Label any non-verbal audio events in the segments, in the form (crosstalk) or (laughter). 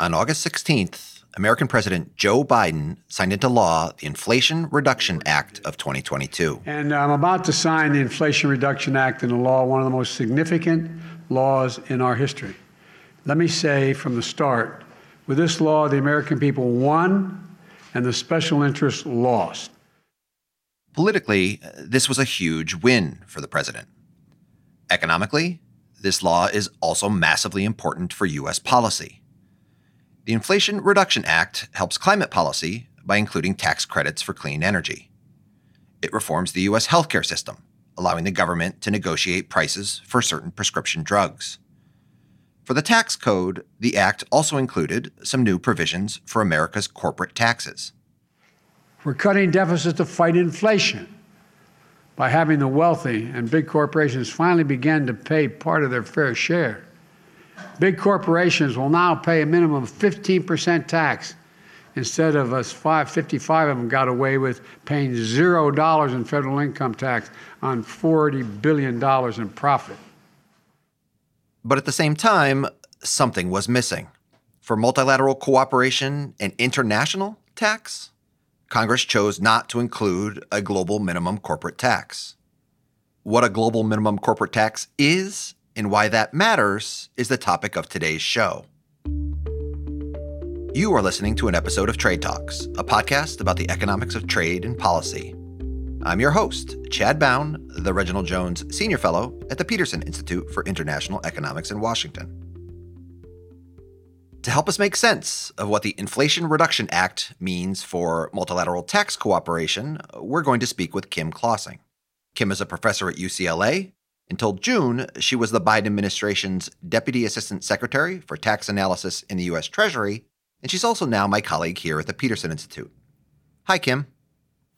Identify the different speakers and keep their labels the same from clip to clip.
Speaker 1: On August 16th, American President Joe Biden signed into law the Inflation Reduction Act of 2022.
Speaker 2: And I'm about to sign the Inflation Reduction Act into law, one of the most significant laws in our history. Let me say from the start with this law, the American people won and the special interests lost.
Speaker 1: Politically, this was a huge win for the president. Economically, this law is also massively important for U.S. policy. The Inflation Reduction Act helps climate policy by including tax credits for clean energy. It reforms the U.S. healthcare system, allowing the government to negotiate prices for certain prescription drugs. For the tax code, the act also included some new provisions for America's corporate taxes.
Speaker 2: We're cutting deficits to fight inflation by having the wealthy and big corporations finally begin to pay part of their fair share. Big corporations will now pay a minimum of 15% tax instead of us 555 of them got away with paying zero dollars in federal income tax on 40 billion dollars in profit.
Speaker 1: But at the same time, something was missing. For multilateral cooperation and international tax, Congress chose not to include a global minimum corporate tax. What a global minimum corporate tax is and why that matters is the topic of today's show. You are listening to an episode of Trade Talks, a podcast about the economics of trade and policy. I'm your host, Chad Bown, the Reginald Jones Senior Fellow at the Peterson Institute for International Economics in Washington. To help us make sense of what the Inflation Reduction Act means for multilateral tax cooperation, we're going to speak with Kim Clausing. Kim is a professor at UCLA. Until June, she was the Biden administration's Deputy Assistant Secretary for Tax Analysis in the U.S. Treasury, and she's also now my colleague here at the Peterson Institute. Hi, Kim.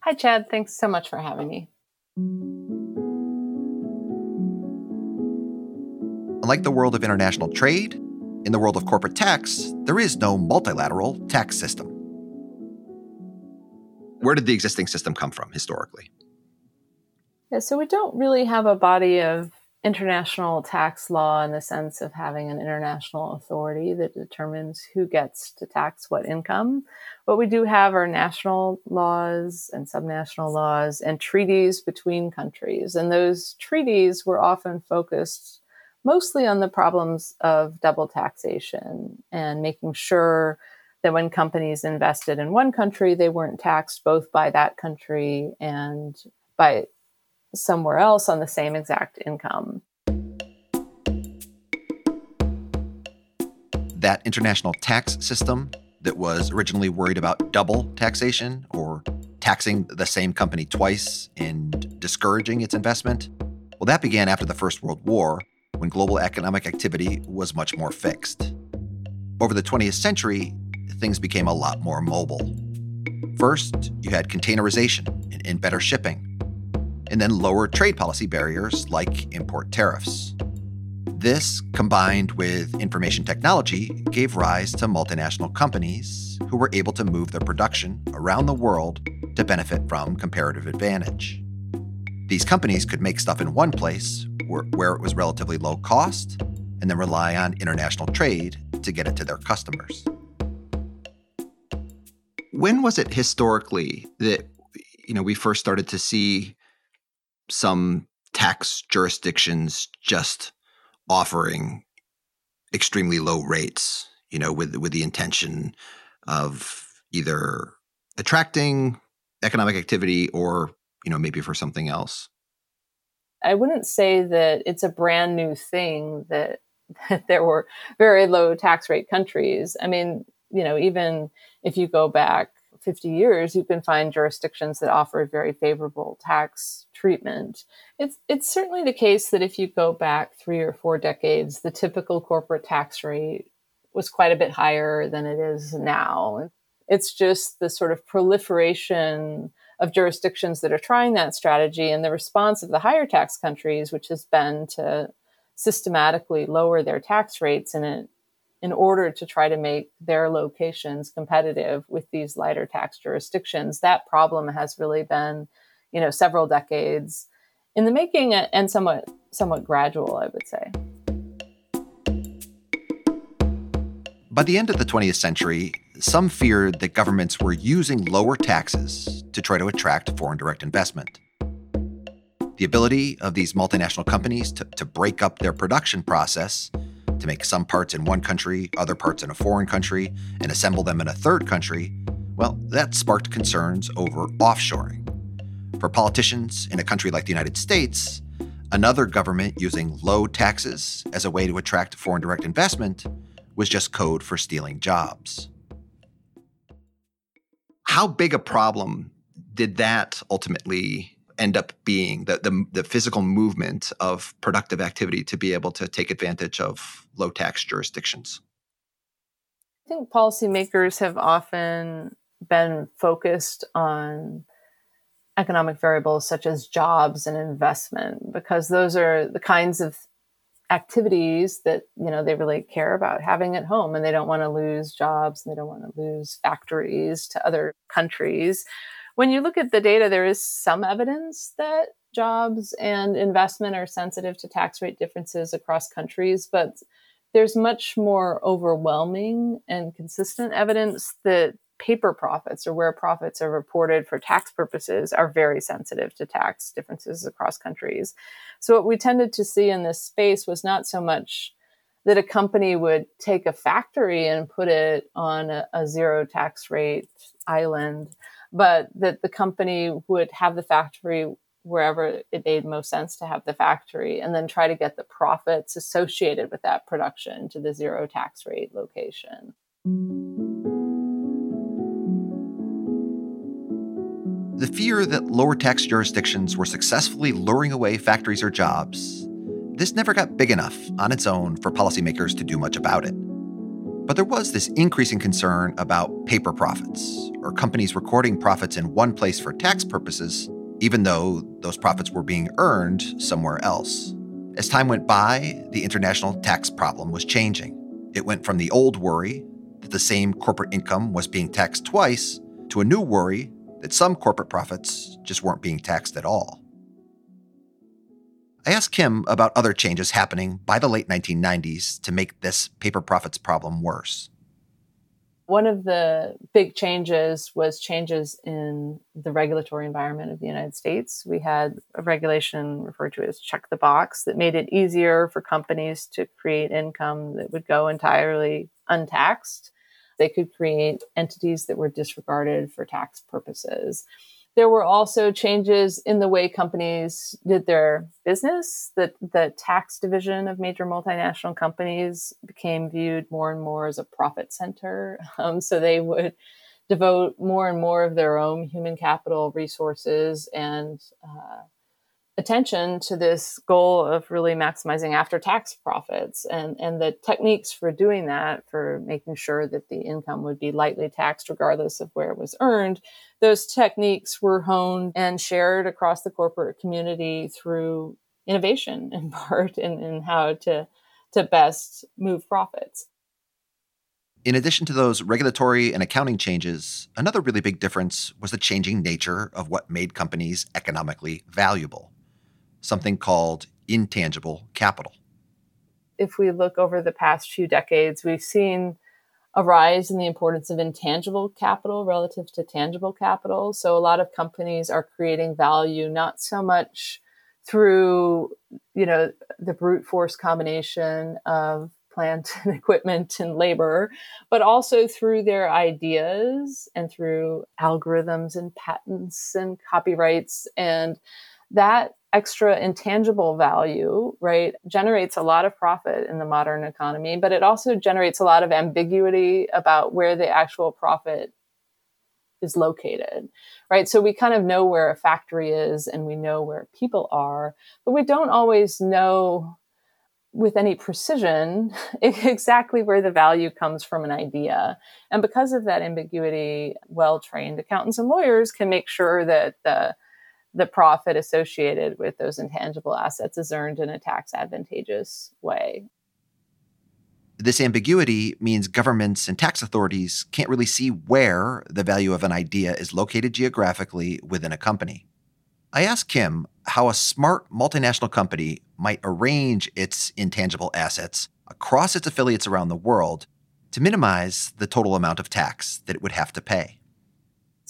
Speaker 3: Hi, Chad. Thanks so much for having me.
Speaker 1: Unlike the world of international trade, in the world of corporate tax, there is no multilateral tax system. Where did the existing system come from historically?
Speaker 3: Yeah, so we don't really have a body of international tax law in the sense of having an international authority that determines who gets to tax what income. What we do have are national laws and subnational laws and treaties between countries. And those treaties were often focused mostly on the problems of double taxation and making sure that when companies invested in one country, they weren't taxed both by that country and by somewhere else on the same exact income.
Speaker 1: That international tax system that was originally worried about double taxation or taxing the same company twice and discouraging its investment, well, that began after the First World War when global economic activity was much more fixed. Over the 20th century, things became a lot more mobile. First, you had containerization and, better shipping, and then lower trade policy barriers like import tariffs. This, combined with information technology, gave rise to multinational companies who were able to move their production around the world to benefit from comparative advantage. These companies could make stuff in one place where, it was relatively low cost and then rely on international trade to get it to their customers. When was it historically that you know we first started to see some tax jurisdictions just offering extremely low rates, you know, with with the intention of either attracting economic activity or, you know, maybe for something else?
Speaker 3: I wouldn't say that it's a brand new thing that, that (laughs) there were very low tax rate countries. I mean, you know, even if you go back 50 years, you can find jurisdictions that offer very favorable tax treatment. It's it's certainly the case that if you go back three or four decades, the typical corporate tax rate was quite a bit higher than it is now. It's just the sort of proliferation of jurisdictions that are trying that strategy and the response of the higher tax countries, which has been to systematically lower their tax rates in it in order to try to make their locations competitive with these lighter tax jurisdictions. That problem has really been, you know, several decades in the making and somewhat somewhat gradual, I would say.
Speaker 1: By the end of the 20th century, some feared that governments were using lower taxes to try to attract foreign direct investment. The ability of these multinational companies to, to break up their production process, to make some parts in one country, other parts in a foreign country, and assemble them in a third country, well, that sparked concerns over offshoring. For politicians in a country like the United States, another government using low taxes as a way to attract foreign direct investment was just code for stealing jobs. How big a problem did that ultimately end up being the, the, the, physical movement of productive activity to be able to take advantage of low tax jurisdictions?
Speaker 3: I think policymakers have often been focused on economic variables such as jobs and investment because those are the kinds of activities that you know they really care about having at home and they don't want to lose jobs and they don't want to lose factories to other countries when you look at the data there is some evidence that jobs and investment are sensitive to tax rate differences across countries but there's much more overwhelming and consistent evidence that paper profits or where profits are reported for tax purposes are very sensitive to tax differences across countries. So, what we tended to see in this space was not so much that a company would take a factory and put it on a, a zero tax rate island, but that the company would have the factory wherever it made most sense to have the factory and then try to get the profits associated with that production to the zero tax rate location.
Speaker 1: The fear that lower tax jurisdictions were successfully luring away factories or jobs, this never got big enough on its own for policymakers to do much about it. But there was this increasing concern about paper profits, or companies recording profits in one place for tax purposes, even though those profits were being earned somewhere else. As time went by, the international tax problem was changing. It went from the old worry that the same corporate income was being taxed twice to a new worry that some corporate profits just weren't being taxed at all. I asked Kim about other changes happening by the late 1990s to make this paper profits problem worse.
Speaker 3: One of the big changes was changes in the regulatory environment of the United States. We had a regulation referred to as check the box that made it easier for companies to create income that would go entirely untaxed they could create entities that were disregarded for tax purposes. There were also changes in the way companies did their business. The, the tax division of major multinational companies became viewed more and more as a profit center. (laughs) Um, so they would devote more and more of their own human capital resources and uh, attention to this goal of really maximizing after tax profits and, and the techniques for doing that, for making sure that the income would be lightly taxed regardless of where it was earned, those techniques were honed and shared across the corporate community through innovation (laughs) in part in, in how to, to best move profits.
Speaker 1: In addition to those regulatory and accounting changes, another really big difference was the changing nature of what made companies economically valuable something called intangible capital.
Speaker 3: If we look over the past few decades, we've seen a rise in the importance of intangible capital relative to tangible capital. So a lot of companies are creating value not so much through, you know, the brute force combination of plant (laughs) and equipment and labor, but also through their ideas and through algorithms and patents and copyrights. And that extra intangible value, right, generates a lot of profit in the modern economy, but it also generates a lot of ambiguity about where the actual profit is located, right? So we kind of know where a factory is and we know where people are, but we don't always know with any precision (laughs) exactly where the value comes from an idea. And because of that ambiguity, well trained accountants and lawyers can make sure that the the profit associated with those intangible assets is earned in a tax advantageous way.
Speaker 1: This ambiguity means governments and tax authorities can't really see where the value of an idea is located geographically within a company. I asked Kim how a smart multinational company might arrange its intangible assets across its affiliates around the world to minimize the total amount of tax that it would have to pay.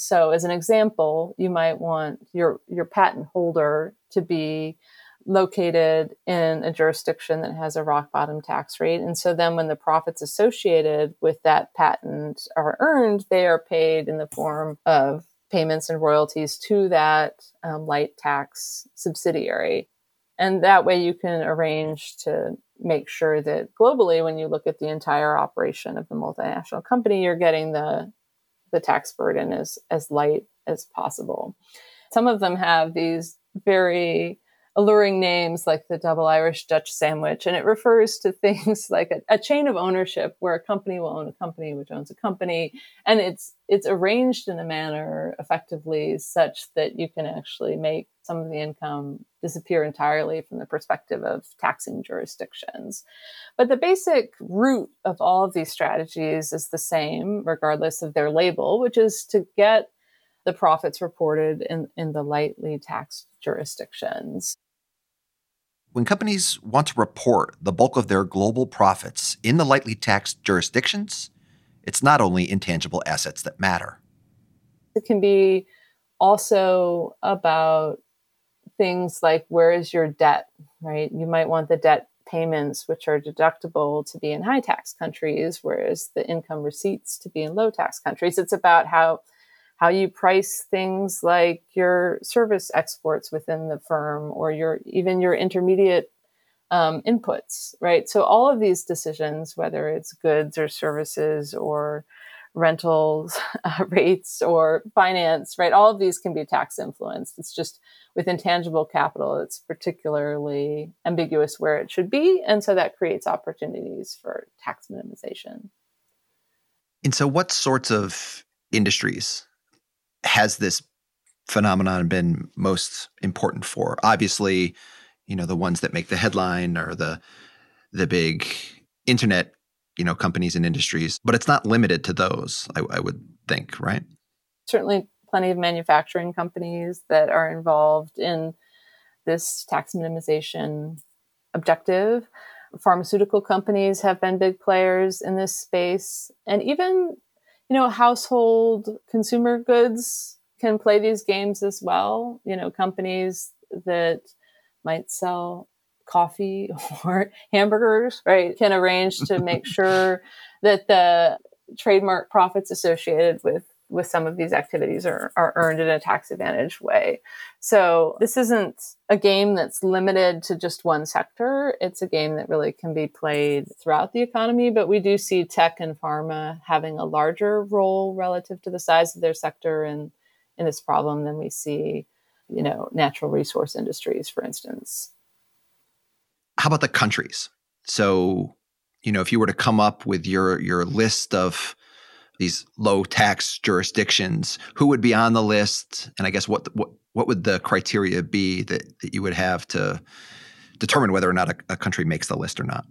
Speaker 3: So, as an example, you might want your, your patent holder to be located in a jurisdiction that has a rock bottom tax rate. And so then when the profits associated with that patent are earned, they are paid in the form of payments and royalties to that um, light tax subsidiary. And that way you can arrange to make sure that globally, when you look at the entire operation of the multinational company, you're getting the, the tax burden as, as light as possible. Some of them have these very alluring names like the double Irish Dutch sandwich. And it refers to (laughs) things like a, a, chain of ownership where a company will own a company which owns a company. And it's, it's arranged in a manner effectively such that you can actually make some of the income disappear entirely from the perspective of taxing jurisdictions. But the basic root of all of these strategies is the same, regardless of their label, which is to get the profits reported in, in the lightly taxed jurisdictions.
Speaker 1: When companies want to report the bulk of their global profits in the lightly taxed jurisdictions, it's not only intangible assets that matter.
Speaker 3: It can be also about things like where is your debt, right? You might want the debt payments, which are deductible, to be in high tax countries, whereas the income receipts to be in low tax countries. It's about how how you price things like your service exports within the firm or your even your intermediate um, inputs, right? So all of these decisions, whether it's goods or services or rentals (laughs) uh, rates or finance, right? All of these can be tax influenced. It's just with intangible capital, it's particularly ambiguous where it should be. And so that creates opportunities for tax minimization.
Speaker 1: And so, what sorts of industries has this phenomenon been most important for? Obviously, you know, the ones that make the headline are the the big internet, you know, companies and industries, but it's not limited to those, I, I would think, right?
Speaker 3: Certainly plenty of manufacturing companies that are involved in this tax minimization objective. Pharmaceutical companies have been big players in this space. And even you know, household consumer goods can play these games as well. You know, companies that might sell coffee (laughs) or hamburgers, right, can arrange to make sure that the trademark profits associated with with some of these activities are, are earned in a tax advantage way. So this isn't a game that's limited to just one sector. It's a game that really can be played throughout the economy, but we do see tech and pharma having a larger role relative to the size of their sector in, in this problem than we see, you know, natural resource industries, for instance.
Speaker 1: How about the countries? So, you know, if you were to come up with your your list of these low tax jurisdictions, who would be on the list? And I guess what what what would the criteria be that, that you would have to determine whether or not a, a country makes the list or not?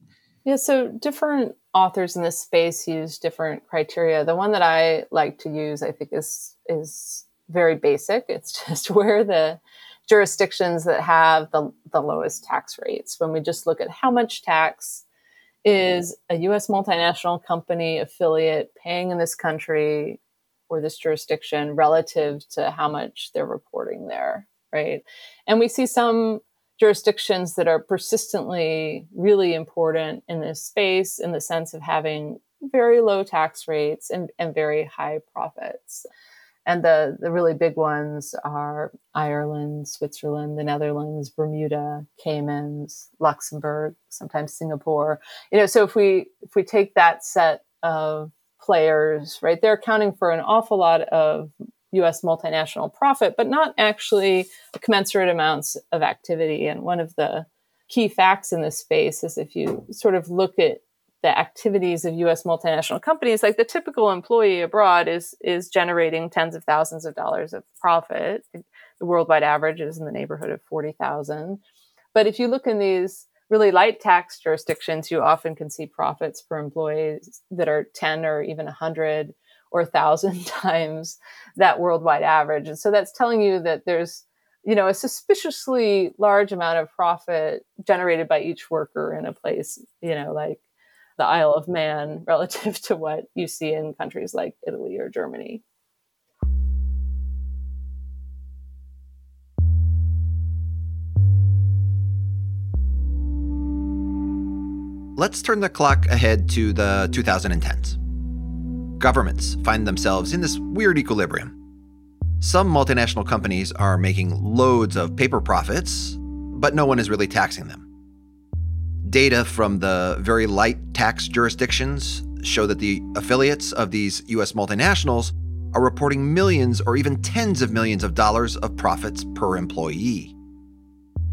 Speaker 3: Yeah, so different authors in this space use different criteria. The one that I like to use, I think, is is very basic. It's (laughs) just where the jurisdictions that have the, the lowest tax rates. When we just look at how much tax is a US multinational company affiliate paying in this country or this jurisdiction relative to how much they're reporting there, right? And we see some jurisdictions that are persistently really important in this space in the sense of having very low tax rates and, and very high profits. And the, the really big ones are Ireland, Switzerland, the Netherlands, Bermuda, Caymans, Luxembourg, sometimes Singapore. You know, so if we if we take that set of players, right, they're accounting for an awful lot of US multinational profit, but not actually commensurate amounts of activity. And one of the key facts in this space is if you sort of look at the activities of U.S. multinational companies, like the typical employee abroad is is generating tens of thousands of dollars of profit. The worldwide average is in the neighborhood of forty thousand. But if you look in these really light tax jurisdictions, you often can see profits per employees that are ten or even a hundred or thousand (laughs) times that worldwide average. And so that's telling you that there's you know a suspiciously large amount of profit generated by each worker in a place you know like the Isle of Man (laughs) relative to what you see in countries like Italy or Germany.
Speaker 1: Let's turn the clock ahead to the 2010s. Governments find themselves in this weird equilibrium. Some multinational companies are making loads of paper profits, but no one is really taxing them. Data from the very light tax jurisdictions show that the affiliates of these US multinationals are reporting millions or even tens of millions of dollars of profits per employee.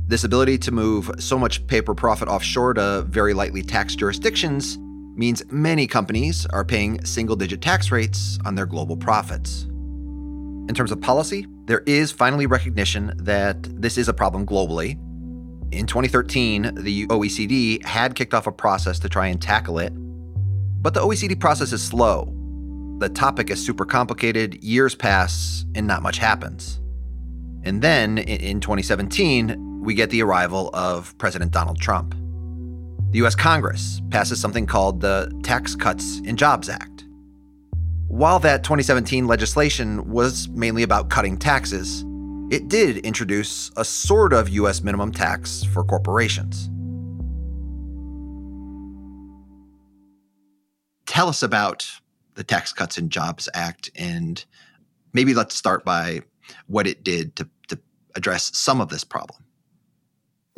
Speaker 1: This ability to move so much paper profit offshore to very lightly taxed jurisdictions means many companies are paying single digit tax rates on their global profits. In terms of policy, there is finally recognition that this is a problem globally. In 2013, the OECD had kicked off a process to try and tackle it, but the OECD process is slow. The topic is super complicated, years pass, and not much happens. And then in 2017, we get the arrival of President Donald Trump. The US Congress passes something called the Tax Cuts and Jobs Act. While that 2017 legislation was mainly about cutting taxes, it did introduce a sort of US minimum tax for corporations. Tell us about the Tax Cuts and Jobs Act, and maybe let's start by what it did to, to address some of this problem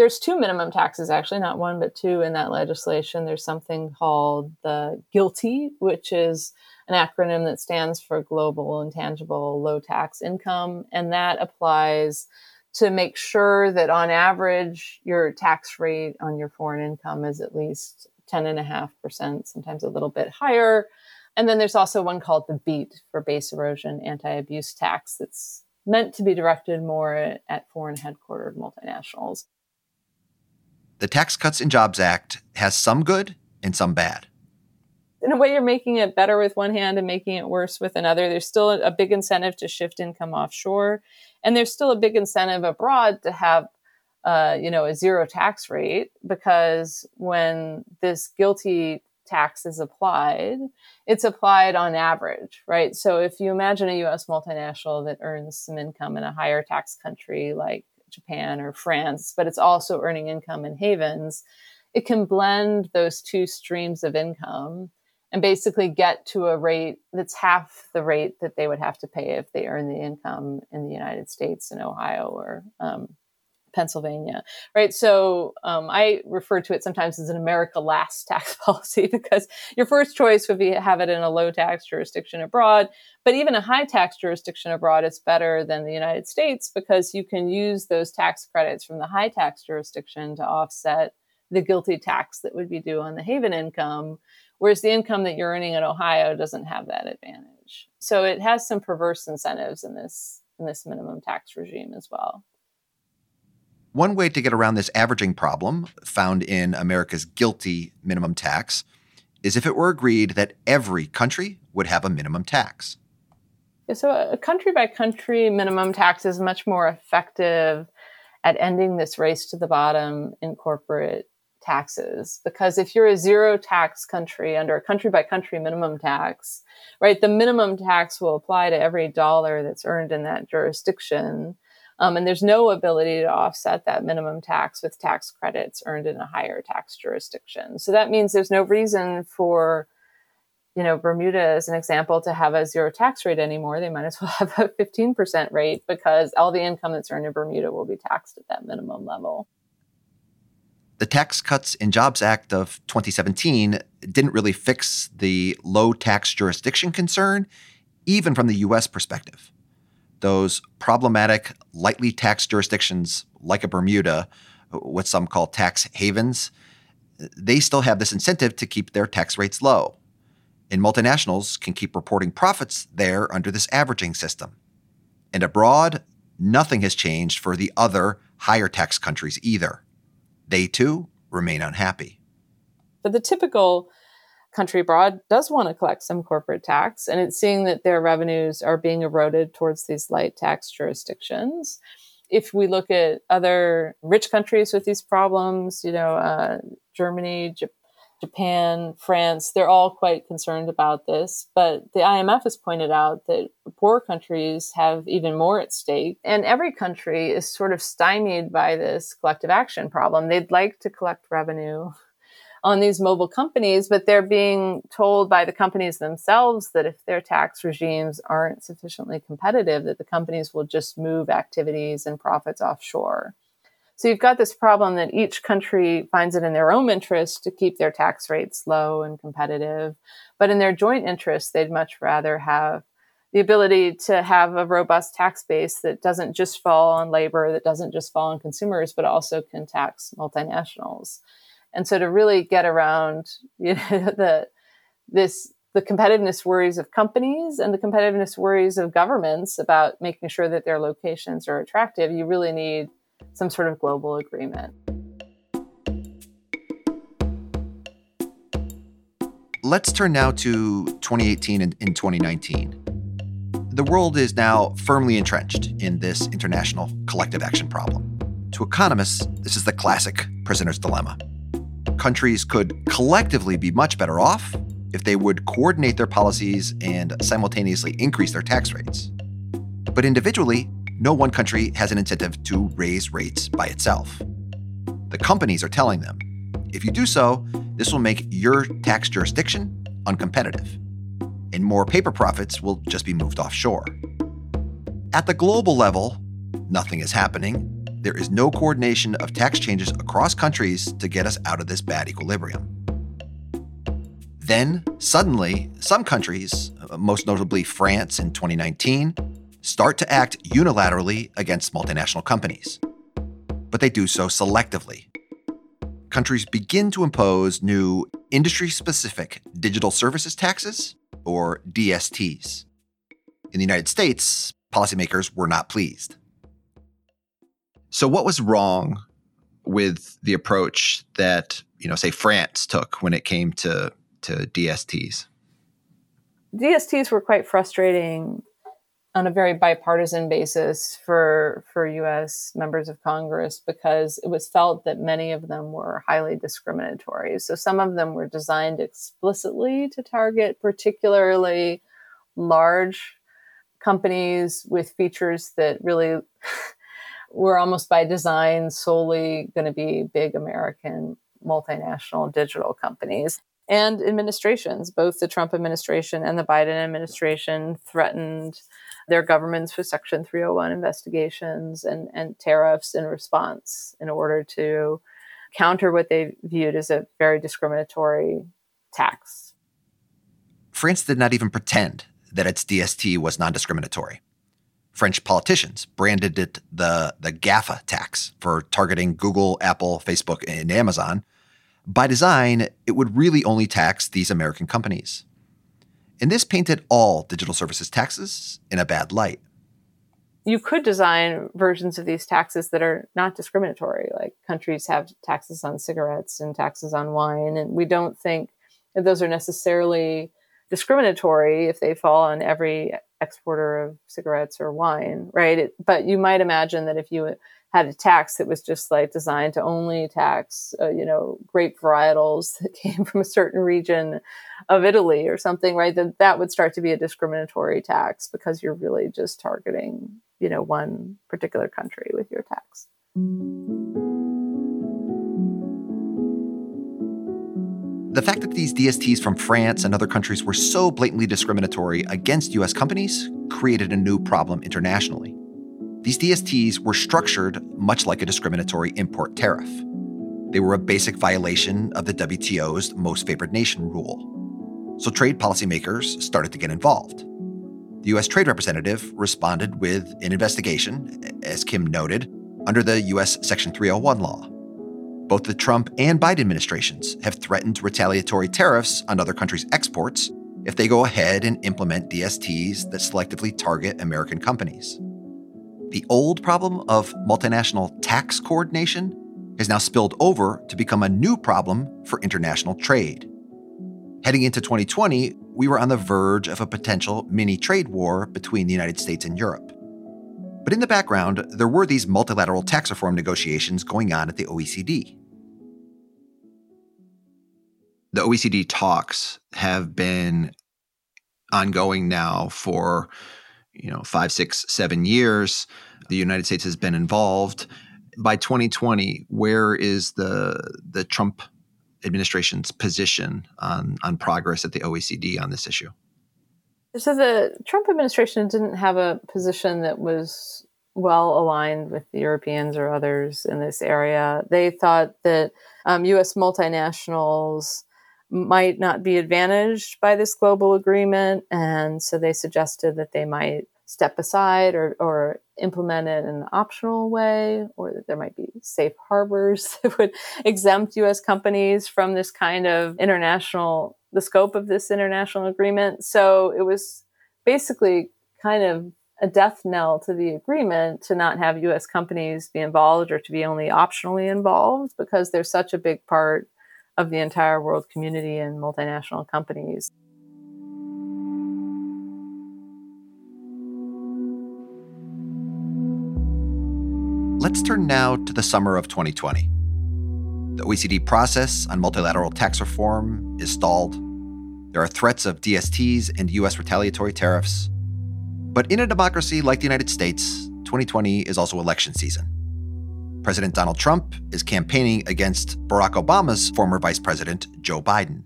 Speaker 3: there's two minimum taxes actually not one but two in that legislation there's something called the GILTI which is an acronym that stands for global intangible low tax income and that applies to make sure that on average your tax rate on your foreign income is at least 10.5% sometimes a little bit higher and then there's also one called the BEAT for base erosion anti-abuse tax that's meant to be directed more at foreign headquartered multinationals
Speaker 1: the Tax Cuts and Jobs Act has some good and some bad.
Speaker 3: In a way, you're making it better with one hand and making it worse with another. There's still a big incentive to shift income offshore, and there's still a big incentive abroad to have, uh, you know, a zero tax rate because when this GILTI tax is applied, it's applied on average, right? So if you imagine a US multinational that earns some income in a higher tax country like Japan or France, but it's also earning income in havens, it can blend those two streams of income and basically get to a rate that's half the rate that they would have to pay if they earn the income in the United States in Ohio or um, Pennsylvania, right? So um, I refer to it sometimes as an America last tax (laughs) policy because your first choice would be to have it in a low tax jurisdiction abroad, but even a high tax jurisdiction abroad is better than the United States because you can use those tax credits from the high tax jurisdiction to offset the GILTI tax that would be due on the haven income, whereas the income that you're earning in Ohio doesn't have that advantage. So it has some perverse incentives in this in this minimum tax regime as well.
Speaker 1: One way to get around this averaging problem, found in America's GILTI minimum tax, is if it were agreed that every country would have a minimum tax.
Speaker 3: So, a country by country minimum tax is much more effective at ending this race to the bottom in corporate taxes. Because if you're a zero tax country under a country by country minimum tax, right, the minimum tax will apply to every dollar that's earned in that jurisdiction. Um, and there's no ability to offset that minimum tax with tax credits earned in a higher tax jurisdiction. So that means there's no reason for, you know, Bermuda as an example to have a zero tax rate anymore. They might as well (laughs) have a 15% rate because all the income that's earned in Bermuda will be taxed at that minimum level.
Speaker 1: The Tax Cuts and Jobs Act of 2017 didn't really fix the low tax jurisdiction concern, even from the US perspective those problematic, lightly taxed jurisdictions like a Bermuda, what some call tax havens, they still have this incentive to keep their tax rates low. And multinationals can keep reporting profits there under this averaging system. And abroad, nothing has changed for the other higher tax countries either. They too remain unhappy.
Speaker 3: But the typical country abroad does want to collect some corporate tax, and it's seeing that their revenues are being eroded towards these light tax jurisdictions. If we look at other rich countries with these problems, you know, uh, Germany, J- Japan, France, they're all quite concerned about this. But the IMF has pointed out that poor countries have even more at stake. And every country is sort of stymied by this collective action problem. They'd like to collect revenue on these mobile companies, but they're being told by the companies themselves that if their tax regimes aren't sufficiently competitive, that the companies will just move activities and profits offshore. So you've got this problem that each country finds it in their own interest to keep their tax rates low and competitive. But in their joint interest, they'd much rather have the ability to have a robust tax base that doesn't just fall on labor, that doesn't just fall on consumers, but also can tax multinationals. And so to really get around (laughs) you know, the this the competitiveness worries of companies and the competitiveness worries of governments about making sure that their locations are attractive, you really need some sort of global agreement.
Speaker 1: Let's turn now to 2018 and in 2019. The world is now firmly entrenched in this international collective action problem. To economists, this is the classic prisoner's dilemma. Countries could collectively be much better off if they would coordinate their policies and simultaneously increase their tax rates. But individually, no one country has an incentive to raise rates by itself. The companies are telling them if you do so, this will make your tax jurisdiction uncompetitive, and more paper profits will just be moved offshore. At the global level, nothing is happening. There is no coordination of tax changes across countries to get us out of this bad equilibrium. Then, suddenly, some countries, most notably France in 2019, start to act unilaterally against multinational companies. But they do so selectively. Countries begin to impose new industry specific digital services taxes, or DSTs. In the United States, policymakers were not pleased. So, what was wrong with the approach that, you know, say France took when it came to, to DSTs?
Speaker 3: DSTs were quite frustrating on a very bipartisan basis for for U.S. members of Congress because it was felt that many of them were highly discriminatory. So some of them were designed explicitly to target particularly large companies with features that really (laughs) were almost by design solely going to be big American multinational digital companies and administrations, both the Trump administration and the Biden administration threatened their governments for Section 301 investigations and, and tariffs in response in order to counter what they viewed as a very discriminatory tax.
Speaker 1: France did not even pretend that its DST was non discriminatory. French politicians branded it the, the GAFA tax for targeting Google, Apple, Facebook, and Amazon. By design, it would really only tax these American companies. And this painted all digital services taxes in a bad light.
Speaker 3: You could design versions of these taxes that are not discriminatory. Like countries have taxes on cigarettes and taxes on wine, and we don't think that those are necessarily discriminatory if they fall on every exporter of cigarettes or wine, right? It, but you might imagine that if you had a tax that was just like designed to only tax, uh, you know, grape varietals (laughs) that came from a certain region of Italy or something, right? Then that would start to be a discriminatory tax because you're really just targeting, you know, one particular country with your tax.
Speaker 1: The fact that these DSTs from France and other countries were so blatantly discriminatory against US companies created a new problem internationally. These DSTs were structured much like a discriminatory import tariff. They were a basic violation of the WTO's most favored nation rule. So trade policymakers started to get involved. The U.S. Trade Representative responded with an investigation, as Kim noted, under the U.S. Section 301 law. Both the Trump and Biden administrations have threatened retaliatory tariffs on other countries' exports if they go ahead and implement DSTs that selectively target American companies. The old problem of multinational tax coordination has now spilled over to become a new problem for international trade. Heading into 2020, we were on the verge of a potential mini trade war between the United States and Europe. But in the background, there were these multilateral tax reform negotiations going on at the OECD. the OECD talks have been ongoing now for you know five, six, seven years. The United States has been involved. By 2020, where is the the Trump administration's position on on progress at the OECD on this issue?
Speaker 3: So the Trump administration didn't have a position that was well aligned with the Europeans or others in this area. They thought that um, U.S. multinationals might not be advantaged by this global agreement. And so they suggested that they might step aside or, or implement it in an optional way, or that there might be safe harbors (laughs) that would exempt US companies from this kind of international, the scope of this international agreement. So it was basically kind of a death knell to the agreement to not have US companies be involved or to be only optionally involved because they're such a big part of the entire world community and multinational companies.
Speaker 1: Let's turn now to the summer of 2020. The OECD process on multilateral tax reform is stalled. There are threats of DSTs and US retaliatory tariffs. But in a democracy like the United States, 2020 is also election season. President Donald Trump is campaigning against Barack Obama's former Vice President, Joe Biden.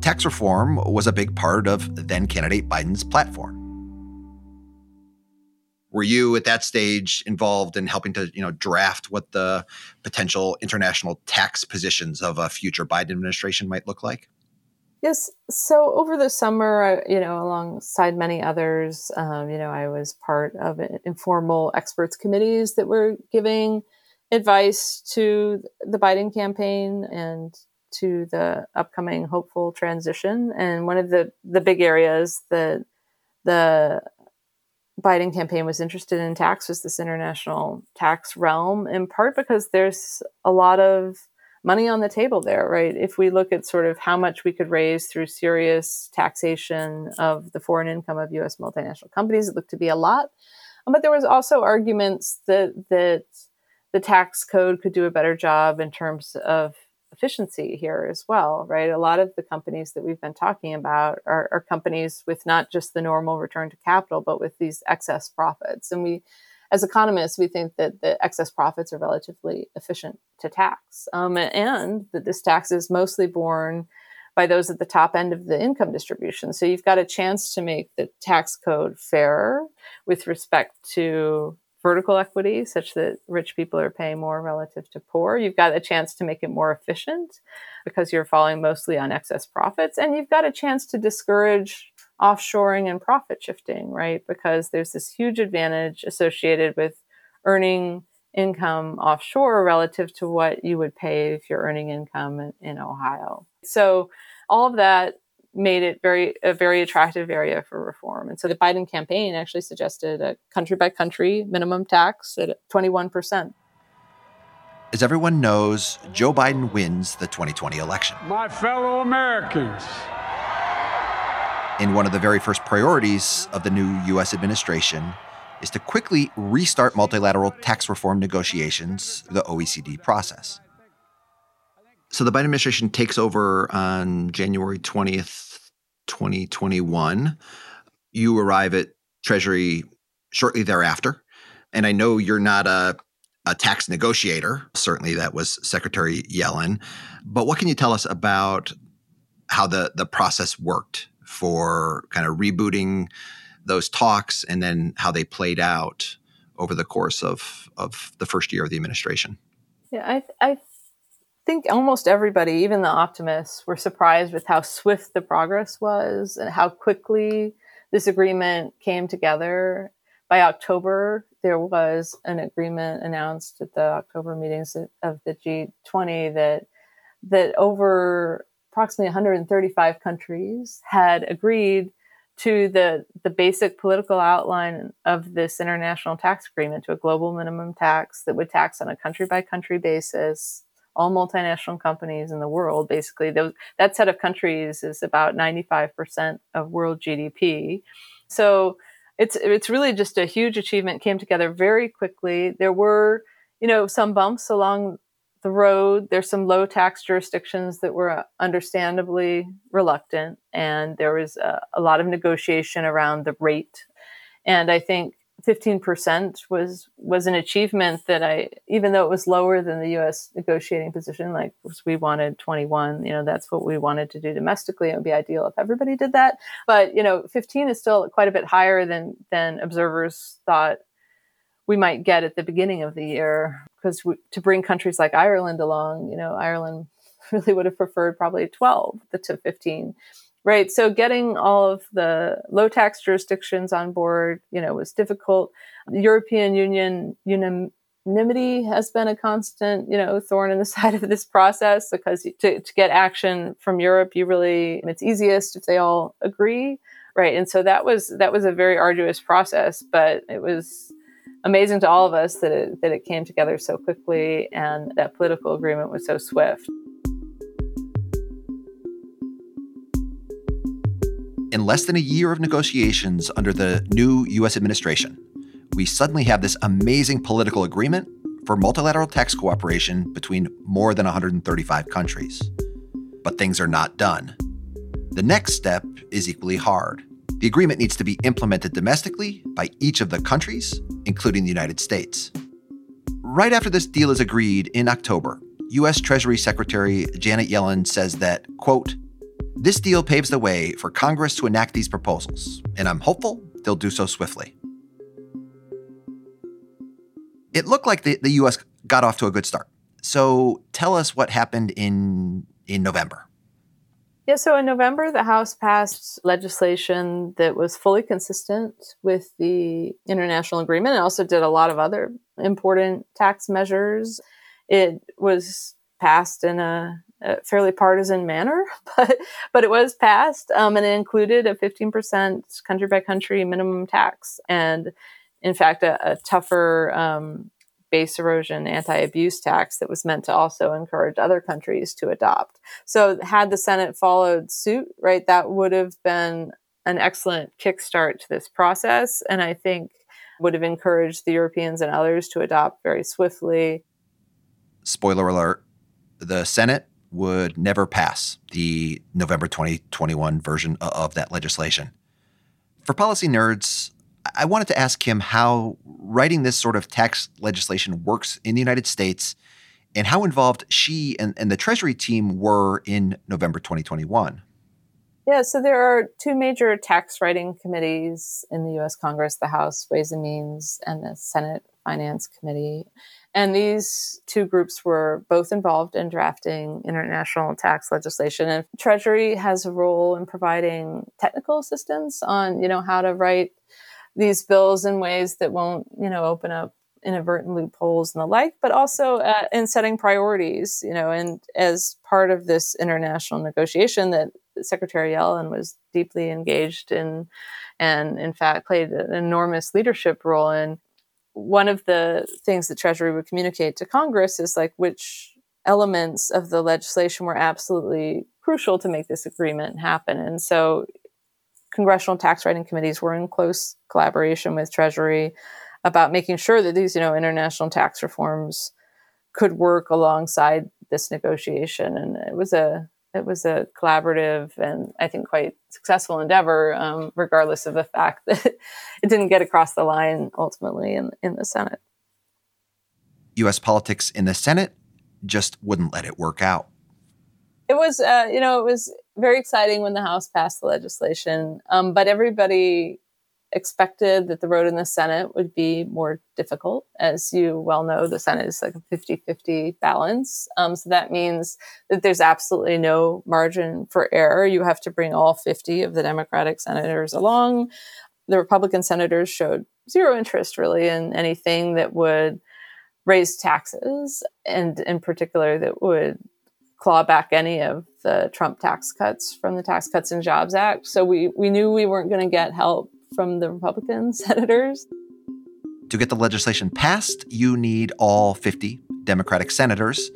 Speaker 1: Tax reform was a big part of then candidate Biden's platform. Were you at that stage involved in helping to, you know, draft what the potential international tax positions of a future Biden administration might look like?
Speaker 3: Yes. So over the summer, you know, alongside many others, um, you know, I was part of informal experts committees that were giving advice to the Biden campaign and to the upcoming hopeful transition. And one of the the big areas that the Biden campaign was interested in tax was this international tax realm, in part because there's a lot of money on the table there, right? If we look at sort of how much we could raise through serious taxation of the foreign income of U.S. multinational companies, it looked to be a lot. Um, but there was also arguments that that the tax code could do a better job in terms of efficiency here as well, right? A lot of the companies that we've been talking about are, are companies with not just the normal return to capital, but with these excess profits, and we as economists, we think that the excess profits are relatively efficient to tax, um, and that this tax is mostly borne by those at the top end of the income distribution. So you've got a chance to make the tax code fairer with respect to vertical equity, such that rich people are paying more relative to poor. You've got a chance to make it more efficient because you're falling mostly on excess profits, and you've got a chance to discourage offshoring and profit shifting, right? Because there's this huge advantage associated with earning income offshore relative to what you would pay if you're earning income in, in Ohio. So all of that made it very a very attractive area for reform. And so the Biden campaign actually suggested a country by country minimum tax at 21%.
Speaker 1: As everyone knows, Joe Biden wins the 2020 election.
Speaker 2: My fellow Americans,
Speaker 1: and one of the very first priorities of the new U.S. administration is to quickly restart multilateral tax reform negotiations, the OECD process. So the Biden administration takes over on January 20th, 2021. You arrive at Treasury shortly thereafter. And I know you're not a, a tax negotiator. Certainly, that was Secretary Yellen. But what can you tell us about how the, the process worked for kind of rebooting those talks and then how they played out over the course of, of the first year of the administration.
Speaker 3: Yeah, I, I think almost everybody, even the optimists, were surprised with how swift the progress was and how quickly this agreement came together. By October, there was an agreement announced at the October meetings of the G20 that that over approximately 135 countries had agreed to the, the basic political outline of this international tax agreement to a global minimum tax that would tax on a country by country basis all multinational companies in the world. Basically, those, that set of countries is about 95% of world GDP. So it's it's really just a huge achievement. Came together very quickly. There were, you know, some bumps along the road. There's some low tax jurisdictions that were uh, understandably reluctant, and there was a, a lot of negotiation around the rate. And I think 15% was was an achievement that I even though it was lower than the US negotiating position like we wanted 21 you know that's what we wanted to do domestically it would be ideal if everybody did that but you know 15 is still quite a bit higher than than observers thought we might get at the beginning of the year because to bring countries like Ireland along you know Ireland (laughs) really would have preferred probably 12 to 15 right? So getting all of the low tax jurisdictions on board you know was difficult. European union unanimity has been a constant you know thorn in the (laughs) side of this process because to, to get action from europe you really it's easiest if they all agree right? And so that was that was a very arduous process but it was amazing to all of us that it that it came together so quickly and that political agreement was so swift
Speaker 1: In less than a year of negotiations under the new US administration, we suddenly have this amazing political agreement for multilateral tax cooperation between more than 135 countries. But things are not done. The next step is equally hard. The agreement needs to be implemented domestically by each of the countries, including the United States. Right after this deal is agreed in October, US Treasury Secretary Janet Yellen says that, quote, this deal paves the way for Congress to enact these proposals, and I'm hopeful they'll do so swiftly. It looked like the, the U.S. got off to a good start. So tell us what happened in, in November.
Speaker 3: Yeah, so in November, the House passed legislation that was fully consistent with the international agreement. It also did a lot of other important tax measures. It was passed in a fairly partisan manner, (laughs) but but it was passed, um, and it included a 15% country by country minimum tax, and in fact, a, a tougher um, base erosion anti-abuse tax that was meant to also encourage other countries to adopt. So, had the Senate followed suit, right, that would have been an excellent kickstart to this process, and I think would have encouraged the Europeans and others to adopt very swiftly.
Speaker 1: Spoiler alert: the Senate would never pass the November 2021 version of that legislation. For policy nerds, I wanted to ask him how writing this sort of tax legislation works in the United States and how involved she and, and the Treasury team were in November 2021.
Speaker 3: Yeah, so there are two major tax writing committees in the US Congress the House Ways and Means and the Senate Finance Committee. And these two groups were both involved in drafting international tax legislation. And Treasury has a role in providing technical assistance on, you know, how to write these bills in ways that won't, you know, open up inadvertent loopholes and the like, but also uh, in setting priorities, you know, and as part of this international negotiation that Secretary Yellen was deeply engaged in and in fact played an enormous leadership role in one of the things that Treasury would communicate to Congress is like which elements of the legislation were absolutely crucial to make this agreement happen. And so congressional tax writing committees were in close collaboration with Treasury about making sure that these, you know, international tax reforms could work alongside this negotiation. And it was a it was a collaborative and I think quite successful endeavor, um, regardless of the fact (laughs) that it didn't get across the line ultimately in, in the Senate.
Speaker 1: U.S. politics in the Senate just wouldn't let it work out.
Speaker 3: It was, uh, you know, it was very exciting when the House passed the legislation, um, but everybody expected that the road in the Senate would be more difficult. As you well know, the Senate is like a 50 50 balance. Um, so that means that there's absolutely no margin for error. You have to bring all 50 of the Democratic senators along. The Republican senators showed zero interest really in anything that would raise taxes, and in particular, that would claw back any of the Trump tax cuts from the Tax Cuts and Jobs Act. So we, we knew we weren't going to get help from the Republican (laughs) senators.
Speaker 1: To get the legislation passed, you need all 50 Democratic senators.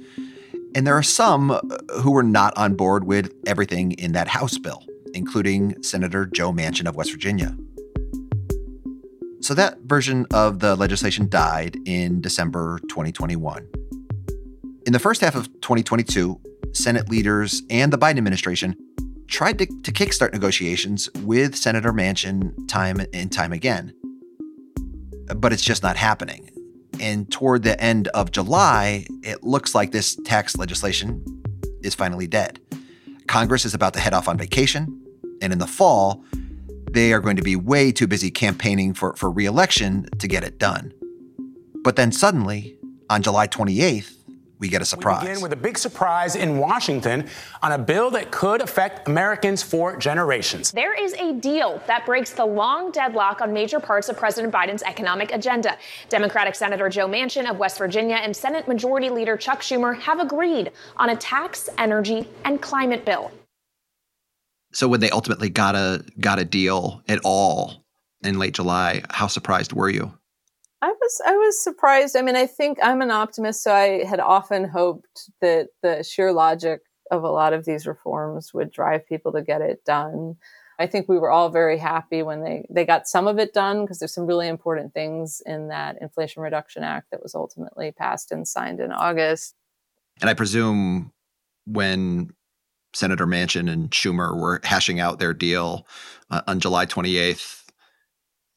Speaker 1: And there are some uh, who were not on board with everything in that House bill, including Senator Joe Manchin of West Virginia. So that version of the legislation died in December 2021. In the first half of 2022, Senate leaders and the Biden administration tried to, to kickstart negotiations with Senator Manchin time and time again. But it's just not happening. And toward the end of July, it looks like this tax legislation is finally dead. Congress is about to head off on vacation. And in the fall, they are going to be way too busy campaigning for, for reelection to get it done. But then suddenly, on July 28th, we get a surprise.
Speaker 4: We begin with a big surprise in Washington on a bill that could affect Americans for generations.
Speaker 5: There is a deal that breaks the long deadlock on major parts of President Biden's economic agenda. Democratic Senator Joe Manchin of West Virginia and Senate Majority Leader Chuck Schumer have agreed on a tax, energy, and climate bill.
Speaker 1: So when they ultimately got a got a deal at all in late July, how surprised were you?
Speaker 3: I was I was surprised. I mean, I think I'm an optimist, so I had often hoped that the sheer logic of a lot of these reforms would drive people to get it done. I think we were all very happy when they they got some of it done because there's some really important things in that Inflation Reduction Act that was ultimately passed and signed in August.
Speaker 1: And I presume when Senator Manchin and Schumer were hashing out their deal uh, on July 28th,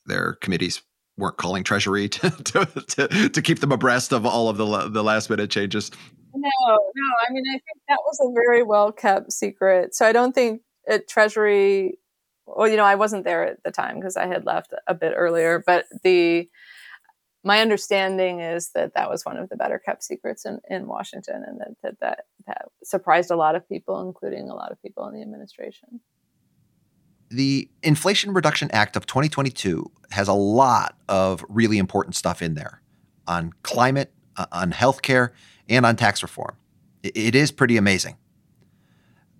Speaker 1: their committees weren't calling Treasury (laughs) to, to, to, to, keep them abreast of all of the, the last minute changes.
Speaker 3: No, no. I mean, I think that was a very well kept secret. So I don't think at Treasury, well, you know, I wasn't there at the time because I had left a bit earlier, but the, my understanding is that that was one of the better kept secrets in, in Washington and that, that, that, that surprised a lot of people, including a lot of people in the administration.
Speaker 1: The Inflation Reduction Act of 2022 has a lot of really important stuff in there on climate, uh, on healthcare, and on tax reform. It is pretty amazing.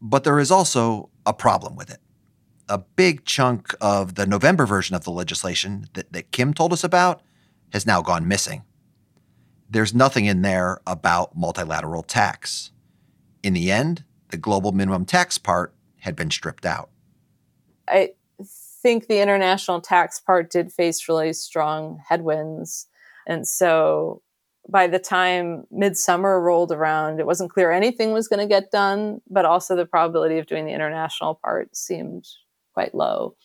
Speaker 1: But there is also a problem with it. A big chunk of the November version of the legislation that, that Kim told us about has now gone missing. There's nothing in there about multilateral tax. In the end, the global minimum tax part had been stripped out.
Speaker 3: I think the international tax part did face really strong headwinds. And so by the time midsummer rolled around, it wasn't clear anything was going to get done, but also the probability of doing the international part seemed quite low.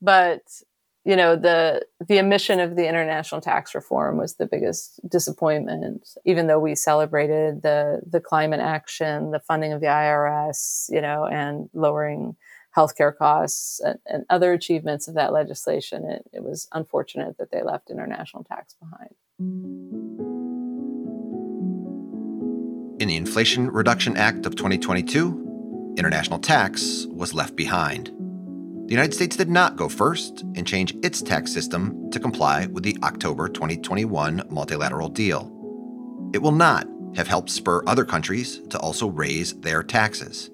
Speaker 3: But you know the the omission of the international tax reform was the biggest disappointment even though we celebrated the the climate action the funding of the IRS you know and lowering healthcare costs and, and, other achievements of that legislation, it, it was unfortunate that they left international tax behind.
Speaker 1: In the Inflation Reduction Act of 2022, international tax was left behind. The United States did not go first and change its tax system to comply with the October 2021 multilateral deal. It will not have helped spur other countries to also raise their taxes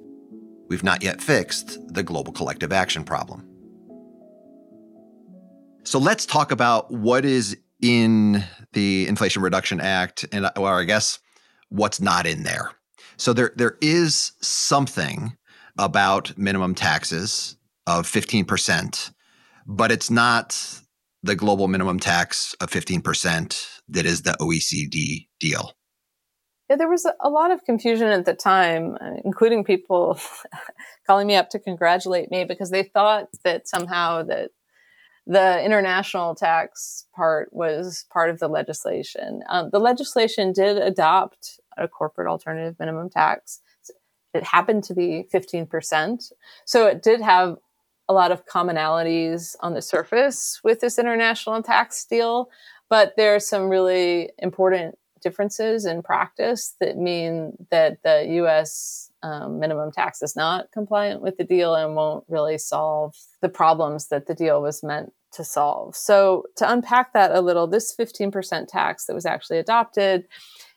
Speaker 1: we've not yet fixed the global collective action problem. So let's talk about what is in the Inflation Reduction Act and or I guess what's not in there. So there there is something about minimum taxes of 15%, but it's not the global minimum tax of 15% that is the OECD deal.
Speaker 3: Yeah, there was a lot of confusion at the time, uh, including people (laughs) calling me up to congratulate me because they thought that somehow that the international tax part was part of the legislation. Um, the legislation did adopt a corporate alternative minimum tax. It happened to be 15%. So it did have a lot of commonalities on the surface with this international tax deal, but there are some really important differences in practice that mean that the U.S. Um, minimum tax is not compliant with the deal and won't really solve the problems that the deal was meant to solve. So, to unpack that a little, this 15% tax that was actually adopted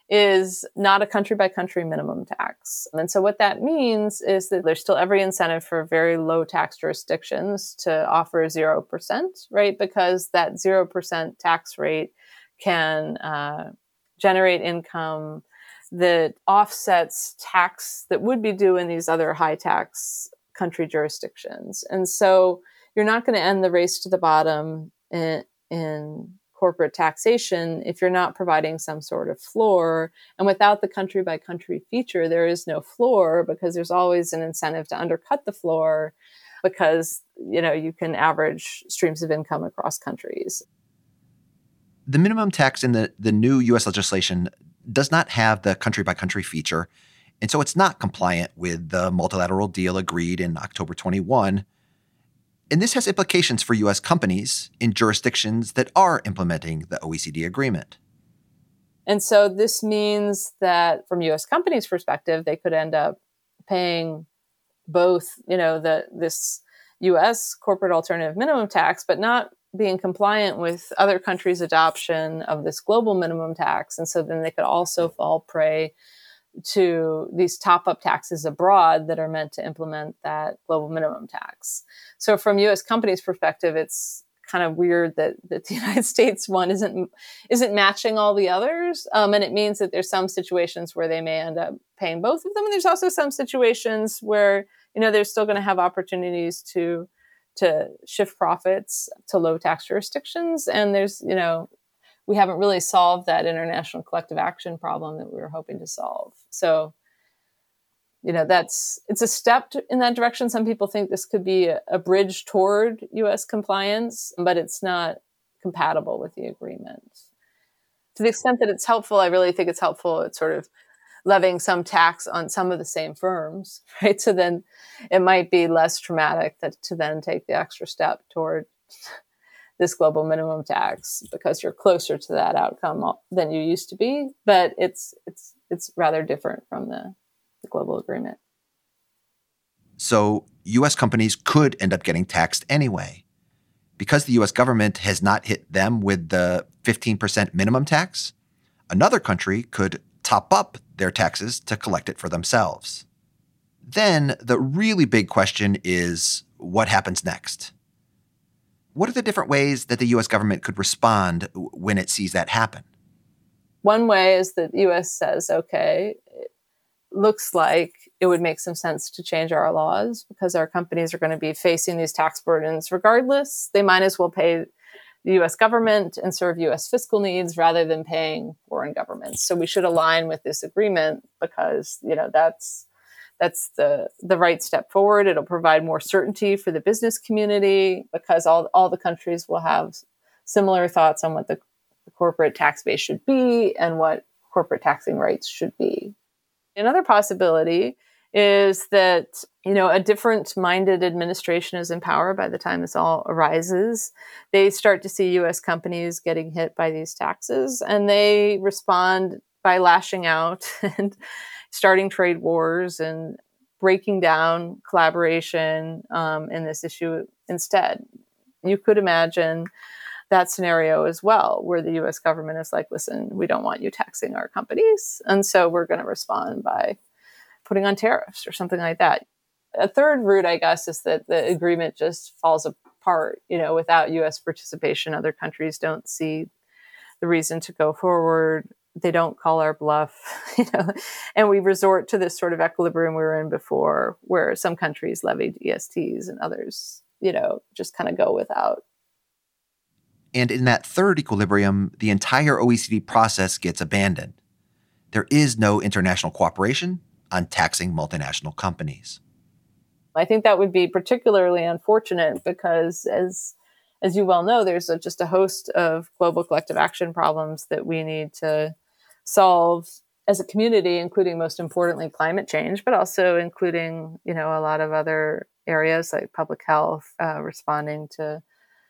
Speaker 3: is not a country by country minimum tax. And so, what that means is that there's still every incentive for very low tax jurisdictions to offer 0%, right? Because that 0% tax rate can uh, generate income that offsets tax that would be due in these other high tax country jurisdictions. And so you're not going to end the race to the bottom in, in corporate taxation if you're not providing some sort of floor. And without the country by country feature, there is no floor because there's always an incentive to undercut the floor because you know you can average streams of income across countries.
Speaker 1: The minimum tax in the, the new US legislation does not have the country by country feature, and so it's not compliant with the multilateral deal agreed in October 21 and this has implications for U.S. companies in jurisdictions that are implementing the OECD agreement.
Speaker 3: And so this means that from US companies' perspective, they could end up paying both, you know, the this US corporate alternative minimum tax, but not being compliant with other countries' adoption of this global minimum tax. And so then they could also fall prey to these top up taxes abroad that are meant to implement that global minimum tax. So, from US companies' perspective, it's kind of weird that, that the (laughs) United States one isn't isn't matching all the others, um, and it means that there's some situations where they may end up paying both of them, and there's also some situations where you know they're still going to have opportunities to to shift profits to low tax jurisdictions, and there's you know we haven't really solved that international collective action problem that we were hoping to solve. So, you know, that's it's a step in that direction. Some people think this could be a, a bridge toward U.S. compliance, but it's not compatible with the agreement. To the extent that it's helpful, I really think it's helpful. It's sort of levying some tax on some of the same firms, (laughs) right? So then it might be less traumatic that to then take the extra step toward (laughs) this global minimum tax because you're closer to that outcome than you used to be. But it's it's it's rather different from the, the global agreement.
Speaker 1: So US companies could end up getting taxed anyway. Because the US government has not hit them with the 15% minimum tax, another country could top up their taxes to collect it for themselves. Then the really big question is what happens next? What are the different ways that the US government could respond when it sees that happen?
Speaker 3: One way is that the US says, okay, it looks like it would make some sense to change our laws because our companies are going to be facing these tax burdens regardless. They might as well pay the US government and serve US fiscal needs rather than paying foreign governments. So we should align with this agreement because, you know, that's that's the the right step forward. It'll provide more certainty for the business community because all all the countries will have similar thoughts on what the, the corporate tax base should be and what corporate taxing rights should be. Another possibility is that you know a different minded administration is in power by the time this all arises they start to see us companies getting hit by these taxes and they respond by lashing out (laughs) and starting trade wars and breaking down collaboration um, in this issue instead. You could imagine that scenario as well, where the US government is like, listen, we don't want you taxing our companies. And so we're going to respond by putting on tariffs or something like that. A third route, I guess, is that the agreement just falls apart. You know, without US participation, other countries don't see the reason to go forward they don't call our bluff, (laughs) you know, and we resort to this sort of equilibrium we were in before, where some countries levied DSTs and others, you know, just kind of go without.
Speaker 1: And in that third equilibrium, the entire OECD process gets abandoned. There is no international cooperation on taxing multinational companies.
Speaker 3: I think that would be particularly unfortunate because, as as you well know, there's a, just a host of global collective action problems that we need to solve as a community, including most importantly climate change, but also including you know a lot of other areas like public health, uh, responding to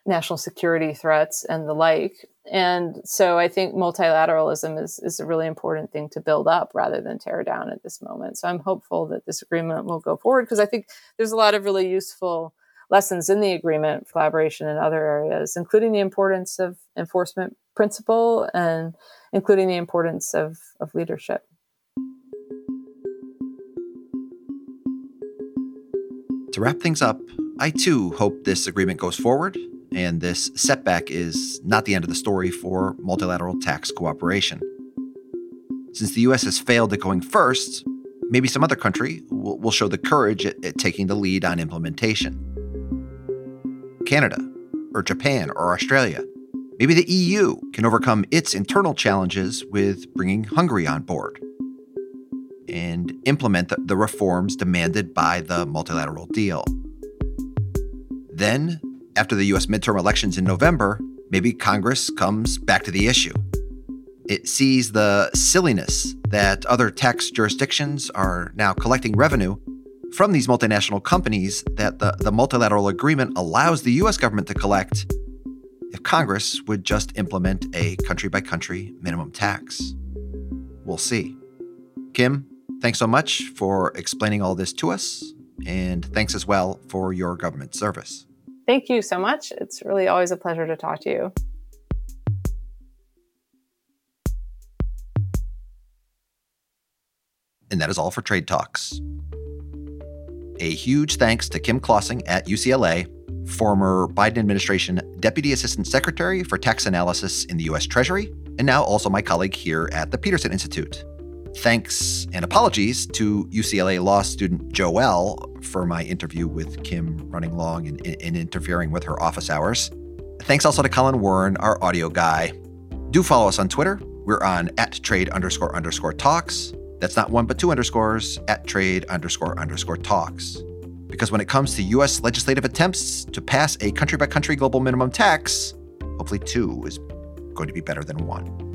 Speaker 3: national security threats and the like. And so I think multilateralism is, is a really important thing to build up rather than tear down at this moment. So I'm hopeful that this agreement will go forward because I think there's a lot of really useful lessons in the agreement, collaboration in other areas, including the importance of enforcement principle and including the importance of, of leadership.
Speaker 1: To wrap things up, I too hope this agreement goes forward and this setback is not the end of the story for multilateral tax cooperation. Since the US has failed at going first, maybe some other country will, will show the courage at, at taking the lead on implementation. Canada, or Japan, or Australia Maybe the EU can overcome its internal challenges with bringing Hungary on board and implement the, the reforms demanded by the multilateral deal. Then, after the US midterm elections in November, maybe Congress comes back to the issue. It sees the silliness that other tax jurisdictions are now collecting revenue from these multinational companies that the, the multilateral agreement allows the US government to collect if Congress would just implement a country by country minimum tax. We'll see. Kim, thanks so much for explaining all this to us, and thanks as well for your government service.
Speaker 3: Thank you so much. It's really always a pleasure to talk to you.
Speaker 1: And that is all for Trade Talks. A huge thanks to Kim Clausing at UCLA, former Biden administration Deputy Assistant Secretary for Tax Analysis in the U.S. Treasury, and now also my colleague here at the Peterson Institute. Thanks and apologies to UCLA law student Joelle for my interview with Kim running long and, and interfering with her office hours. Thanks also to Colin Warren, our audio guy. Do follow us on Twitter. We're on at trade underscore underscore talks. That's not one, but two underscores at trade underscore underscore talks. Because when it comes to US legislative attempts to pass a country by country global minimum tax, hopefully two is going to be better than one.